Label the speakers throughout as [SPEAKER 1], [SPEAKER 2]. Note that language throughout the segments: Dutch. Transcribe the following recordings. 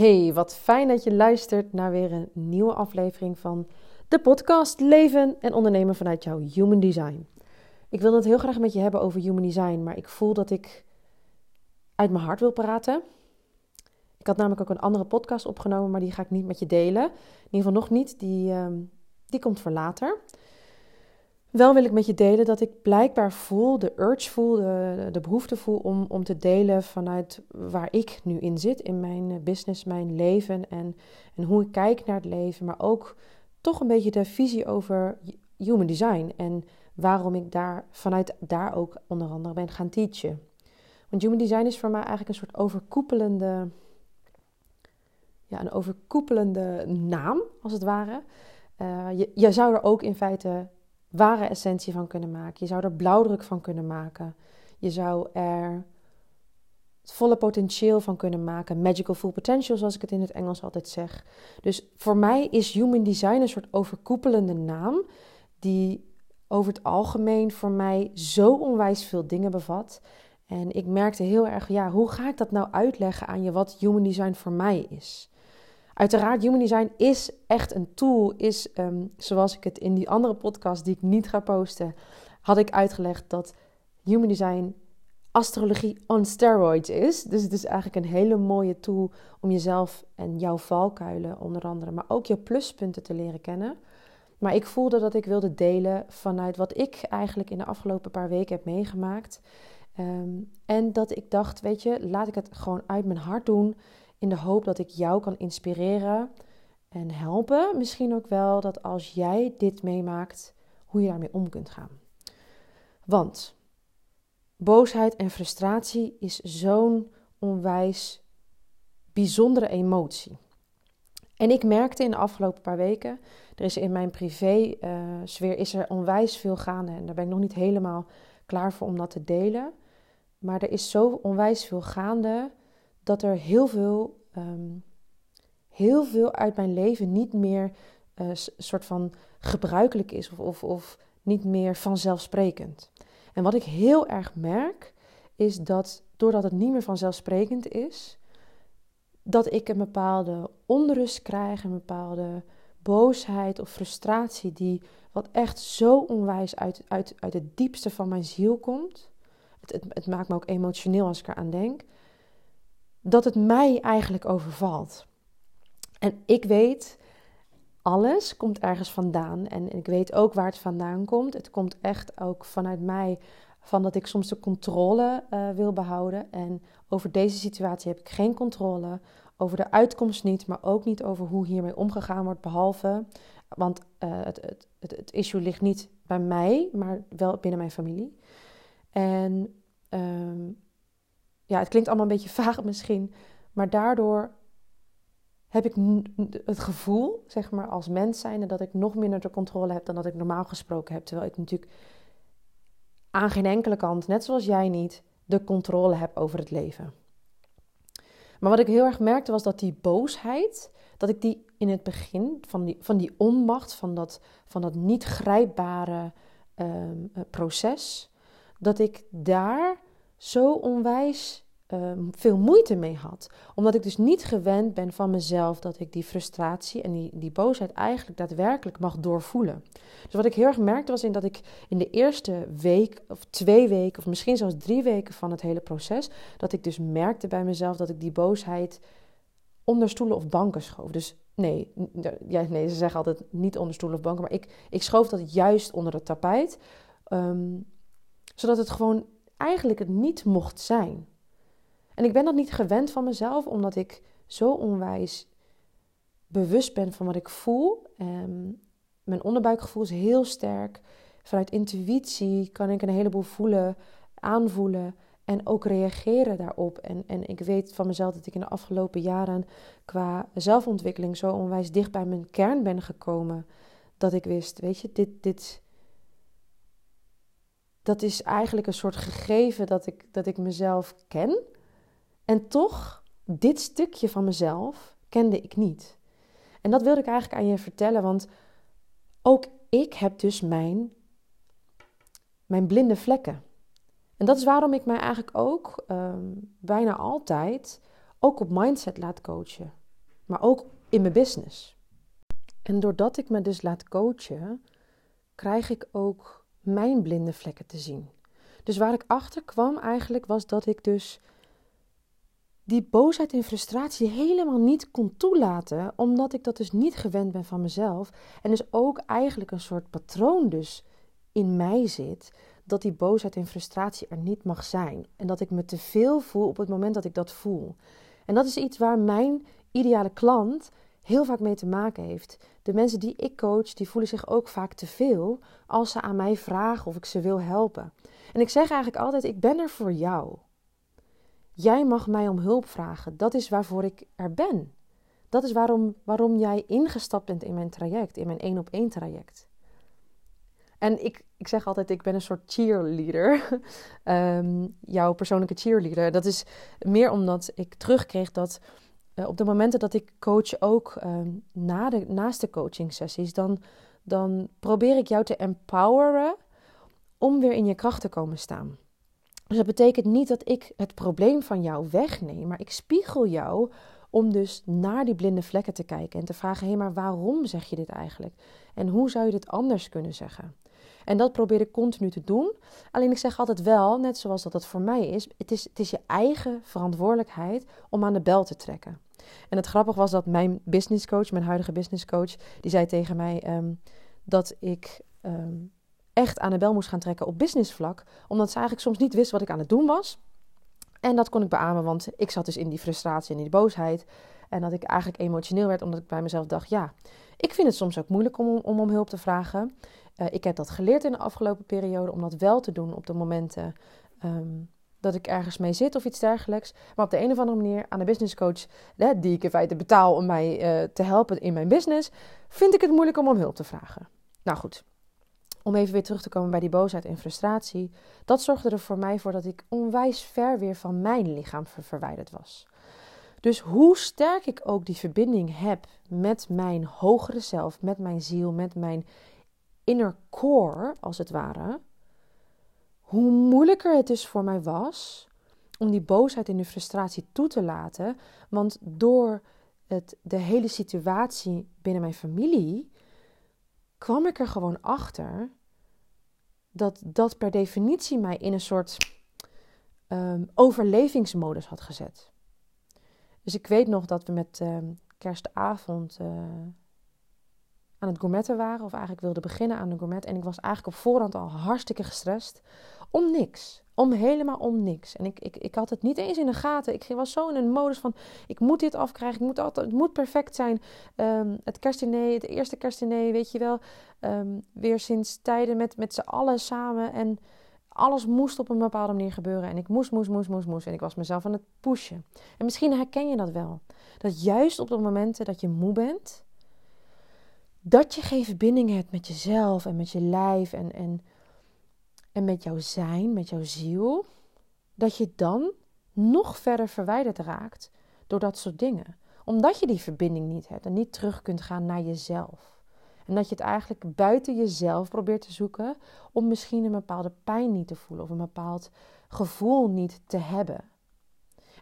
[SPEAKER 1] Hey, wat fijn dat je luistert naar weer een nieuwe aflevering van de podcast Leven en ondernemen vanuit jouw Human Design. Ik wil het heel graag met je hebben over Human Design, maar ik voel dat ik uit mijn hart wil praten. Ik had namelijk ook een andere podcast opgenomen, maar die ga ik niet met je delen. In ieder geval nog niet, die, ehm, die komt voor later. Wel wil ik met je delen dat ik blijkbaar voel, de urge voel, de, de behoefte voel om, om te delen vanuit waar ik nu in zit, in mijn eh, business, mijn leven en, en hoe ik kijk naar het leven, maar ook toch een beetje de visie over human design en waarom ik daar vanuit daar ook onder andere ben gaan teachen. Want human design is voor mij eigenlijk een soort overkoepelende, ja, een overkoepelende naam, als het ware. Uh, je, je zou er ook in feite ware essentie van kunnen maken. Je zou er blauwdruk van kunnen maken. Je zou er het volle potentieel van kunnen maken. Magical full potential, zoals ik het in het Engels altijd zeg. Dus voor mij is human design een soort overkoepelende naam die over het algemeen voor mij zo onwijs veel dingen bevat. En ik merkte heel erg, ja, hoe ga ik dat nou uitleggen aan je wat human design voor mij is? Uiteraard, Human Design is echt een tool. Is, ehm, zoals ik het in die andere podcast die ik niet ga posten, had ik uitgelegd dat Human Design astrologie on steroids is. Dus het is eigenlijk een hele mooie tool om jezelf en jouw valkuilen onder andere, maar ook je pluspunten te leren kennen. Maar ik voelde dat ik wilde delen vanuit wat ik eigenlijk in de afgelopen paar weken heb meegemaakt. Ehm, en dat ik dacht, weet je, laat ik het gewoon uit mijn hart doen in de hoop dat ik jou kan inspireren en helpen. Misschien ook wel dat als jij dit meemaakt, hoe je daarmee om kunt gaan. Want boosheid en frustratie is zo'n onwijs bijzondere emotie. En ik merkte in de afgelopen paar weken, er is in mijn privé-sfeer is er onwijs veel gaande. En daar ben ik nog niet helemaal klaar voor om dat te delen. Maar er is zo onwijs veel gaande dat er heel veel, ehm, heel veel uit mijn leven niet meer uh, soort van gebruikelijk is of, of, of niet meer vanzelfsprekend. En wat ik heel erg merk, is dat doordat het niet meer vanzelfsprekend is, dat ik een bepaalde onrust krijg, een bepaalde boosheid of frustratie, die wat echt zo onwijs uit, uit, uit het diepste van mijn ziel komt. Het, het, het maakt me ook emotioneel als ik eraan denk dat het mij eigenlijk overvalt. En ik weet, alles komt ergens vandaan. En ik weet ook waar het vandaan komt. Het komt echt ook vanuit mij, van dat ik soms de controle uh, wil behouden. En over deze situatie heb ik geen controle. Over de uitkomst niet, maar ook niet over hoe hiermee omgegaan wordt. Behalve, want uh, het, het, het, issue ligt niet bij mij, maar wel binnen mijn familie. En um, ja, het klinkt allemaal een beetje vaag misschien, maar daardoor heb ik het gevoel, zeg maar, als mens zijnde, dat ik nog minder de controle heb dan dat ik normaal gesproken heb. Terwijl ik natuurlijk aan geen enkele kant, net zoals jij niet, de controle heb over het leven. Maar wat ik heel erg merkte was dat die boosheid, dat ik die in het begin van die, van die onmacht, van dat, van dat niet grijpbare um, proces, dat ik daar zo onwijs um, veel moeite mee had. Omdat ik dus niet gewend ben van mezelf dat ik die frustratie en die, die boosheid eigenlijk daadwerkelijk mag doorvoelen. Dus wat ik heel erg merkte was in dat ik in de eerste week of twee weken of misschien zelfs drie weken van het hele proces, dat ik dus merkte bij mezelf dat ik die boosheid onder stoelen of banken schoof. Dus nee, ja, nee ze zeggen altijd niet onder stoelen of banken, maar ik, ik schoof dat juist onder het tapijt. Um, zodat het gewoon eigenlijk het niet mocht zijn. En ik ben dat niet gewend van mezelf, omdat ik zo onwijs bewust ben van wat ik voel. Um, mijn onderbuikgevoel is heel sterk. Vanuit intuïtie kan ik een heleboel voelen, aanvoelen en ook reageren daarop. En, en ik weet van mezelf dat ik in de afgelopen jaren qua zelfontwikkeling zo onwijs dicht bij mijn kern ben gekomen. Dat ik wist, weet je, dit, dit, dat is eigenlijk een soort gegeven dat ik, dat ik mezelf ken. En toch, dit stukje van mezelf kende ik niet. En dat wilde ik eigenlijk aan je vertellen, want ook ik heb dus mijn, mijn blinde vlekken. En dat is waarom ik mij eigenlijk ook um, bijna altijd ook op mindset laat coachen. maar ook in mijn business. En doordat ik me dus laat coachen, krijg ik ook mijn blinde vlekken te zien. Dus waar ik achter kwam eigenlijk was dat ik dus die boosheid en frustratie helemaal niet kon toelaten, omdat ik dat dus niet gewend ben van mezelf. En dus ook eigenlijk een soort patroon dus in mij zit, dat die boosheid en frustratie er niet mag zijn. En dat ik me te veel voel op het moment dat ik dat voel. En dat is iets waar mijn ideale klant heel vaak mee te maken heeft. De mensen die ik coach, die voelen zich ook vaak te veel als ze aan mij vragen of ik ze wil helpen. En ik zeg eigenlijk altijd: ik ben er voor jou. Jij mag mij om hulp vragen. Dat is waarvoor ik er ben. Dat is waarom, waarom jij ingestapt bent in mijn traject, in mijn één op één traject. En ik, ik zeg altijd, ik ben een soort cheerleader. um, jouw persoonlijke cheerleader. Dat is meer omdat ik terugkreeg dat uh, op de momenten dat ik coach ook um, na de, naast de coaching sessies, dan, dan probeer ik jou te empoweren om weer in je kracht te komen staan. Dus dat betekent niet dat ik het probleem van jou wegneem, maar ik spiegel jou om dus naar die blinde vlekken te kijken en te vragen: hé, maar waarom zeg je dit eigenlijk? En hoe zou je dit anders kunnen zeggen? En dat probeer ik continu te doen. Alleen ik zeg altijd wel, net zoals dat het voor mij is, het is, het is je eigen verantwoordelijkheid om aan de bel te trekken. En het grappige was dat mijn business coach, mijn huidige business coach, die zei tegen mij um, dat ik um, echt aan de bel moest gaan trekken op businessvlak, omdat ze eigenlijk soms niet wist wat ik aan het doen was. En dat kon ik beamen, want ik zat dus in die frustratie en die boosheid. En dat ik eigenlijk emotioneel werd, omdat ik bij mezelf dacht: ja, ik vind het soms ook moeilijk om om, om hulp te vragen. Uh, ik heb dat geleerd in de afgelopen periode om dat wel te doen op de momenten um, dat ik ergens mee zit of iets dergelijks. Maar op de een of andere manier aan de businesscoach, die ik in feite betaal om mij uh, te helpen in mijn business, vind ik het moeilijk om om hulp te vragen. Nou goed, om even weer terug te komen bij die boosheid en frustratie. Dat zorgde er voor mij voor dat ik onwijs ver weer van mijn lichaam verwijderd was. Dus hoe sterk ik ook die verbinding heb met mijn hogere zelf, met mijn ziel, met mijn inner core, als het ware, hoe moeilijker het dus voor mij was om die boosheid en die frustratie toe te laten. Want door het, de hele situatie binnen mijn familie kwam ik er gewoon achter dat dat per definitie mij in een soort um, overlevingsmodus had gezet. Dus ik weet nog dat we met um, kerstavond uh, aan het gourmetten waren, of eigenlijk wilden beginnen aan de gourmet. En ik was eigenlijk op voorhand al hartstikke gestrest. Om niks. Om helemaal om niks. En ik, ik, ik had het niet eens in de gaten. Ik was zo in een modus van: ik moet dit afkrijgen. Ik moet altijd, het moet perfect zijn. Um, het kerstdiner, het eerste kerstdiner, weet je wel. Um, weer sinds tijden met, met z'n allen samen. En alles moest op een bepaalde manier gebeuren. En ik moest, moest, moest, moest, moest. En ik was mezelf aan het pushen. En misschien herken je dat wel. Dat juist op de momenten dat je moe bent. Dat je geen verbinding hebt met jezelf en met je lijf en, en en met jouw zijn, met jouw ziel, dat je dan nog verder verwijderd raakt door dat soort dingen. Omdat je die verbinding niet hebt en niet terug kunt gaan naar jezelf. En dat je het eigenlijk buiten jezelf probeert te zoeken om misschien een bepaalde pijn niet te voelen of een bepaald gevoel niet te hebben.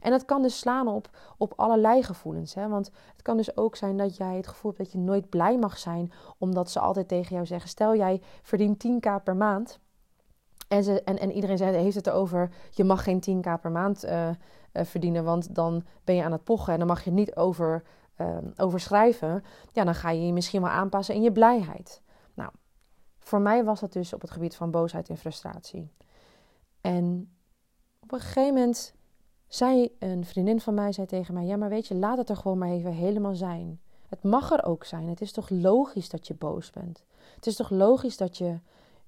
[SPEAKER 1] En dat kan dus slaan op, op allerlei gevoelens. Hè? Want het kan dus ook zijn dat jij het gevoel hebt dat je nooit blij mag zijn, omdat ze altijd tegen jou zeggen: Stel jij verdient 10k per maand en, ze, en, en iedereen zei, heeft het erover, je mag geen 10k per maand uh, uh, verdienen, want dan ben je aan het pochen en dan mag je niet over, uh, overschrijven. Ja, dan ga je je misschien wel aanpassen in je blijheid. Nou, voor mij was dat dus op het gebied van boosheid en frustratie. En op een gegeven moment zei een vriendin van mij zei tegen mij: Ja, maar weet je, laat het er gewoon maar even helemaal zijn. Het mag er ook zijn. Het is toch logisch dat je boos bent? Het is toch logisch dat je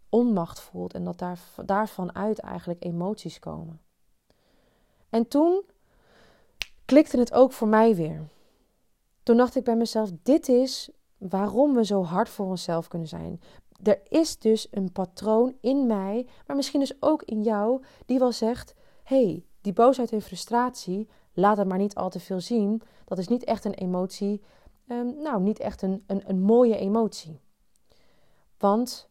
[SPEAKER 1] onmacht voelt en dat daar, daarvan uit eigenlijk emoties komen. En toen klikte het ook voor mij weer. Toen dacht ik bij mezelf: dit is waarom we zo hard voor onszelf kunnen zijn. Er is dus een patroon in mij, maar misschien dus ook in jou, die wel zegt: hey, die boosheid en frustratie, laat het maar niet al te veel zien. Dat is niet echt een emotie, um, nou, niet echt een, een, een mooie emotie. Want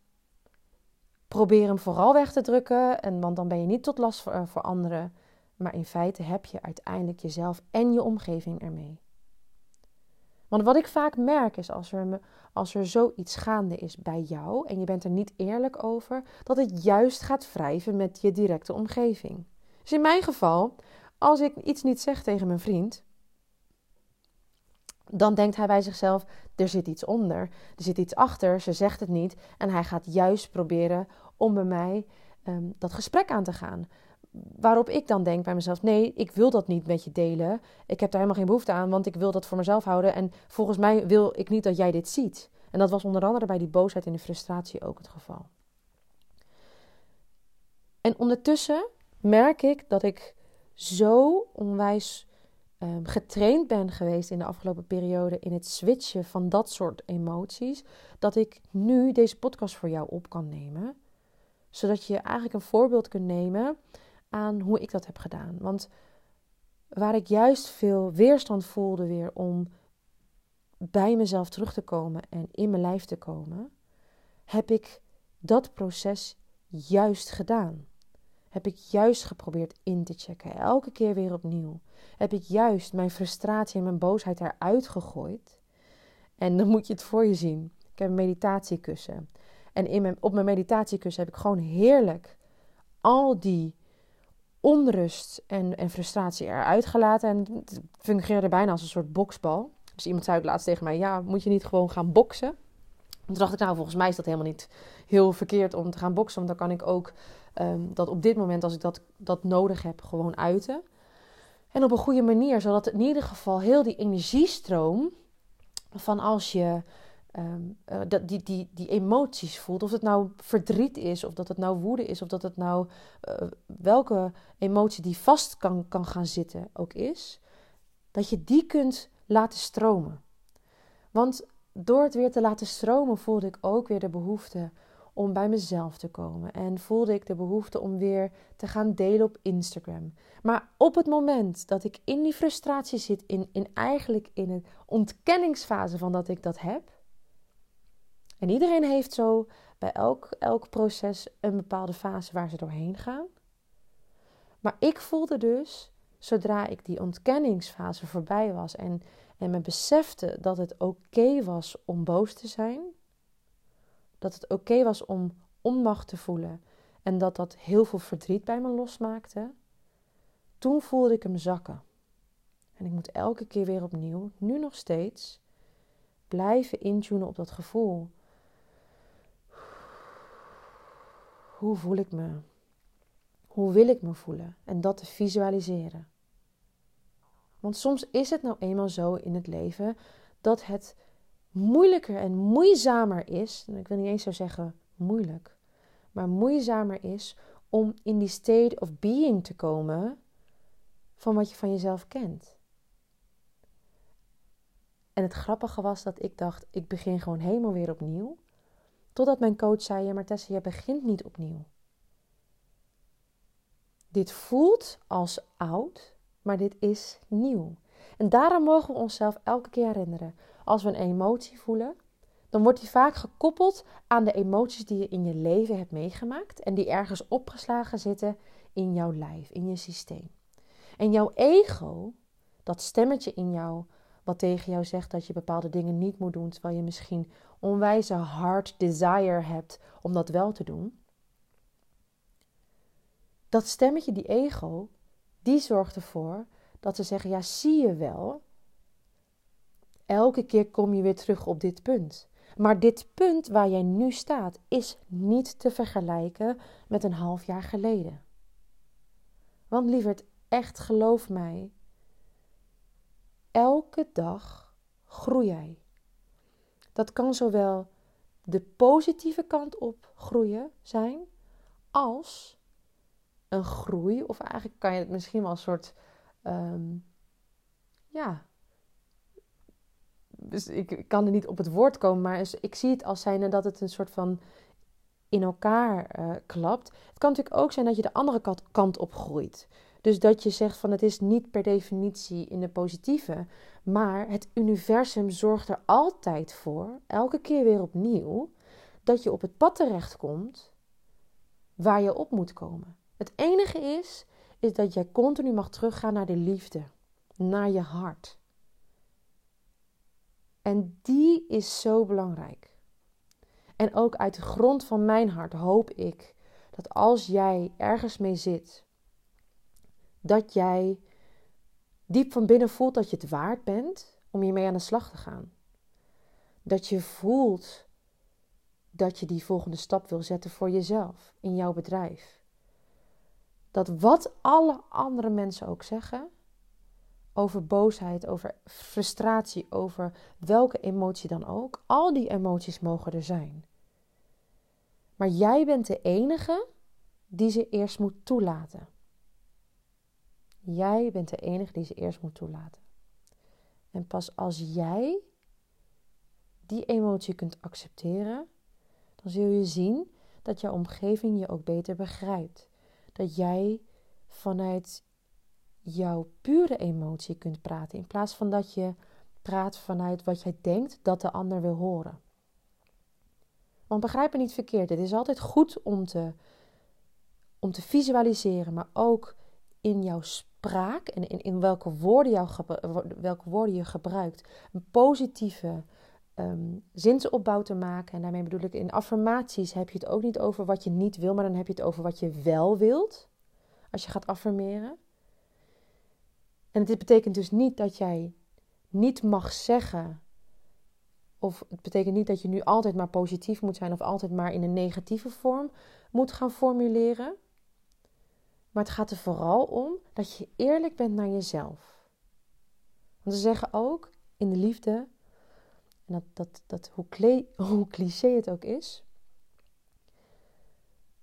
[SPEAKER 1] probeer hem vooral weg te drukken, en, want dan ben je niet tot last voor, voor anderen. Maar in feite heb je uiteindelijk jezelf en je omgeving ermee. Want wat ik vaak merk is als er, als er zoiets gaande is bij jou en je bent er niet eerlijk over, dat het juist gaat wrijven met je directe omgeving. Dus in mijn geval, als ik iets niet zeg tegen mijn vriend, dan denkt hij bij zichzelf: er zit iets onder, er zit iets achter, ze zegt het niet. En hij gaat juist proberen om bij mij ehm, dat gesprek aan te gaan. Waarop ik dan denk bij mezelf: nee, ik wil dat niet met je delen. Ik heb daar helemaal geen behoefte aan, want ik wil dat voor mezelf houden. En volgens mij wil ik niet dat jij dit ziet. En dat was onder andere bij die boosheid en de frustratie ook het geval. En ondertussen merk ik dat ik zo onwijs um, getraind ben geweest in de afgelopen periode in het switchen van dat soort emoties, dat ik nu deze podcast voor jou op kan nemen. Zodat je eigenlijk een voorbeeld kunt nemen aan hoe ik dat heb gedaan. Want waar ik juist veel weerstand voelde weer om bij mezelf terug te komen en in mijn lijf te komen, heb ik dat proces juist gedaan. Heb ik juist geprobeerd in te checken, elke keer weer opnieuw. Heb ik juist mijn frustratie en mijn boosheid eruit gegooid. En dan moet je het voor je zien. Ik heb een meditatiekussen. En in op mijn meditatiekussen heb ik gewoon heerlijk al die onrust en, en frustratie eruit gelaten. En het fungeerde bijna als een soort boksbal. Dus iemand zei ook laatst tegen mij: Ja, moet je niet gewoon gaan boksen? toen dacht ik, nou, volgens mij is dat helemaal niet heel verkeerd om te gaan boksen. Want dan kan ik ook ehm, dat op dit moment, als ik dat, dat nodig heb, gewoon uiten. En op een goede manier, zodat in ieder geval heel die energiestroom van als je um, uh, die, die, die emoties voelt, of het nou verdriet is, of dat het nou woede is, of dat het nou uh, welke emotie die vast kan, kan gaan zitten ook is, dat je die kunt laten stromen. Want door het weer te laten stromen voelde ik ook weer de behoefte om bij mezelf te komen. En voelde ik de behoefte om weer te gaan delen op Instagram. Maar op het moment dat ik in die frustratie zit, in, in eigenlijk in een ontkenningsfase van dat ik dat heb. En iedereen heeft zo bij elk, elk proces een bepaalde fase waar ze doorheen gaan. Maar ik voelde dus, zodra ik die ontkenningsfase voorbij was en en me besefte dat het oké was om boos te zijn. Dat het oké was om onmacht te voelen. En dat dat heel veel verdriet bij me losmaakte. Toen voelde ik hem zakken. En ik moet elke keer weer opnieuw, nu nog steeds, blijven intunen op dat gevoel. Hoe voel ik me? Hoe wil ik me voelen? En dat te visualiseren. Want soms is het nou eenmaal zo in het leven dat het moeilijker en moeizamer is. ik wil niet eens zo zeggen moeilijk, maar moeizamer is om in die state of being te komen van wat je van jezelf kent. En het grappige was dat ik dacht, ik begin gewoon helemaal weer opnieuw. Totdat mijn coach zei, ja maar Tessa, je begint niet opnieuw. Dit voelt als oud, maar dit is nieuw. En daarom mogen we onszelf elke keer herinneren. Als we een emotie voelen, dan wordt die vaak gekoppeld aan de emoties die je in je leven hebt meegemaakt en die ergens opgeslagen zitten in jouw lijf, in je systeem. En jouw ego, dat stemmetje in jou, wat tegen jou zegt dat je bepaalde dingen niet moet doen, terwijl je misschien onwijze hard desire hebt om dat wel te doen. Dat stemmetje, die ego, die zorgt ervoor dat ze zeggen: Ja, zie je wel. Elke keer kom je weer terug op dit punt. Maar dit punt waar jij nu staat is niet te vergelijken met een half jaar geleden. Want lieverd, echt geloof mij, elke dag groei jij. Dat kan zowel de positieve kant op groeien zijn, als een groei, of eigenlijk kan je het misschien wel een soort, ehm, ja, dus ik, kan er niet op het woord komen, maar ik zie het als zijnde dat het een soort van in elkaar uh, klapt. Het kan natuurlijk ook zijn dat je de andere kant, kant op groeit. Dus dat je zegt van het is niet per definitie in de positieve, maar het universum zorgt er altijd voor, elke keer weer opnieuw, dat je op het pad terechtkomt waar je op moet komen. Het enige is, is dat jij continu mag teruggaan naar de liefde, naar je hart. En die is zo belangrijk. En ook uit de grond van mijn hart hoop ik dat als jij ergens mee zit, dat jij diep van binnen voelt dat je het waard bent om hiermee aan de slag te gaan. Dat je voelt dat je die volgende stap wil zetten voor jezelf in jouw bedrijf. Dat wat alle andere mensen ook zeggen over boosheid, over frustratie, over welke emotie dan ook, al die emoties mogen er zijn. Maar jij bent de enige die ze eerst moet toelaten. Jij bent de enige die ze eerst moet toelaten. En pas als jij die emotie kunt accepteren, dan zul je zien dat jouw omgeving je ook beter begrijpt. Dat jij vanuit jouw pure emotie kunt praten, in plaats van dat je praat vanuit wat jij denkt dat de ander wil horen. Want begrijp me niet verkeerd, het is altijd goed om te, om te visualiseren, maar ook in jouw spraak en in, in welke, woorden jou, welke woorden je gebruikt, een positieve um, zinsopbouw te maken. En daarmee bedoel ik, in affirmaties heb je het ook niet over wat je niet wil, maar dan heb je het over wat je wel wilt. Als je gaat affirmeren. En dit betekent dus niet dat jij niet mag zeggen. Of het betekent niet dat je nu altijd maar positief moet zijn of altijd maar in een negatieve vorm moet gaan formuleren. Maar het gaat er vooral om dat je eerlijk bent naar jezelf. Want ze zeggen ook in de liefde, en dat, dat, dat hoe, hoe cliché het ook is,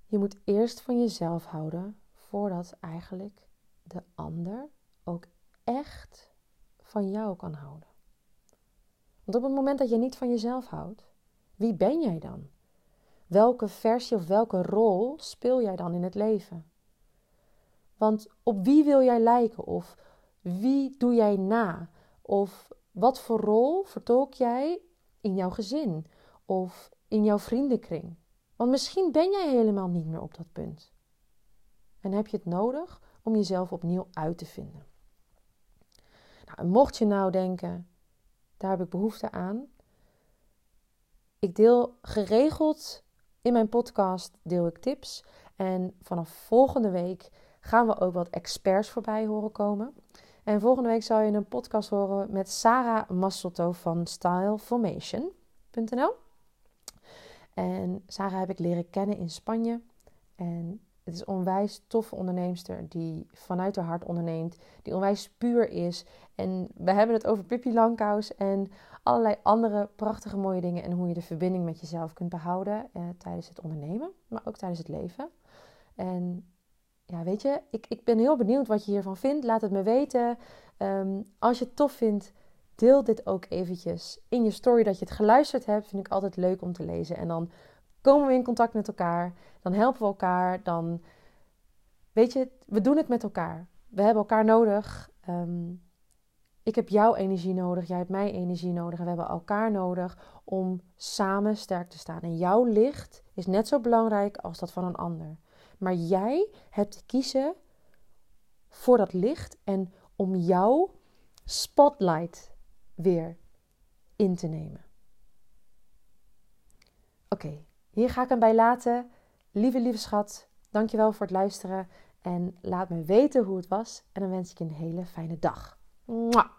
[SPEAKER 1] je moet eerst van jezelf houden voordat eigenlijk de ander ook echt van jou kan houden. Want op het moment dat je niet van jezelf houdt, wie ben jij dan? Welke versie of welke rol speel jij dan in het leven? Want op wie wil jij lijken? Of wie doe jij na? Of wat voor rol vertolk jij in jouw gezin? Of in jouw vriendenkring? Want misschien ben jij helemaal niet meer op dat punt. En heb je het nodig om jezelf opnieuw uit te vinden. Nou, mocht je nou denken, daar heb ik behoefte aan. Ik deel geregeld in mijn podcast deel ik tips. En vanaf volgende week gaan we ook wat experts voorbij horen komen. En volgende week zal je een podcast horen met Sarah Masselto van styleformation.nl. En Sarah heb ik leren kennen in Spanje. En het is onwijs toffe onderneemster die vanuit haar hart onderneemt, die onwijs puur is. En we hebben het over Pippi Langkous en allerlei andere prachtige mooie dingen en hoe je de verbinding met jezelf kunt behouden eh, tijdens het ondernemen, maar ook tijdens het leven. En ja, weet je, ik, ik ben heel benieuwd wat je hiervan vindt. Laat het me weten. Ehm, als je het tof vindt, deel dit ook eventjes in je story dat je het geluisterd hebt. Vind ik altijd leuk om te lezen. En dan komen we in contact met elkaar. Dan helpen we elkaar. Dan, weet je, we doen het met elkaar. We hebben elkaar nodig. Ehm, ik heb jouw energie nodig. Jij hebt mijn energie nodig. En we hebben elkaar nodig om samen sterk te staan. En jouw licht is net zo belangrijk als dat van een ander. Maar jij hebt te kiezen voor dat licht en om jouw spotlight weer in te nemen. Oké, hier ga ik hem bij laten. Lieve, lieve schat, dankjewel voor het luisteren. En laat me weten hoe het was. En dan wens ik je een hele fijne dag. Mwah.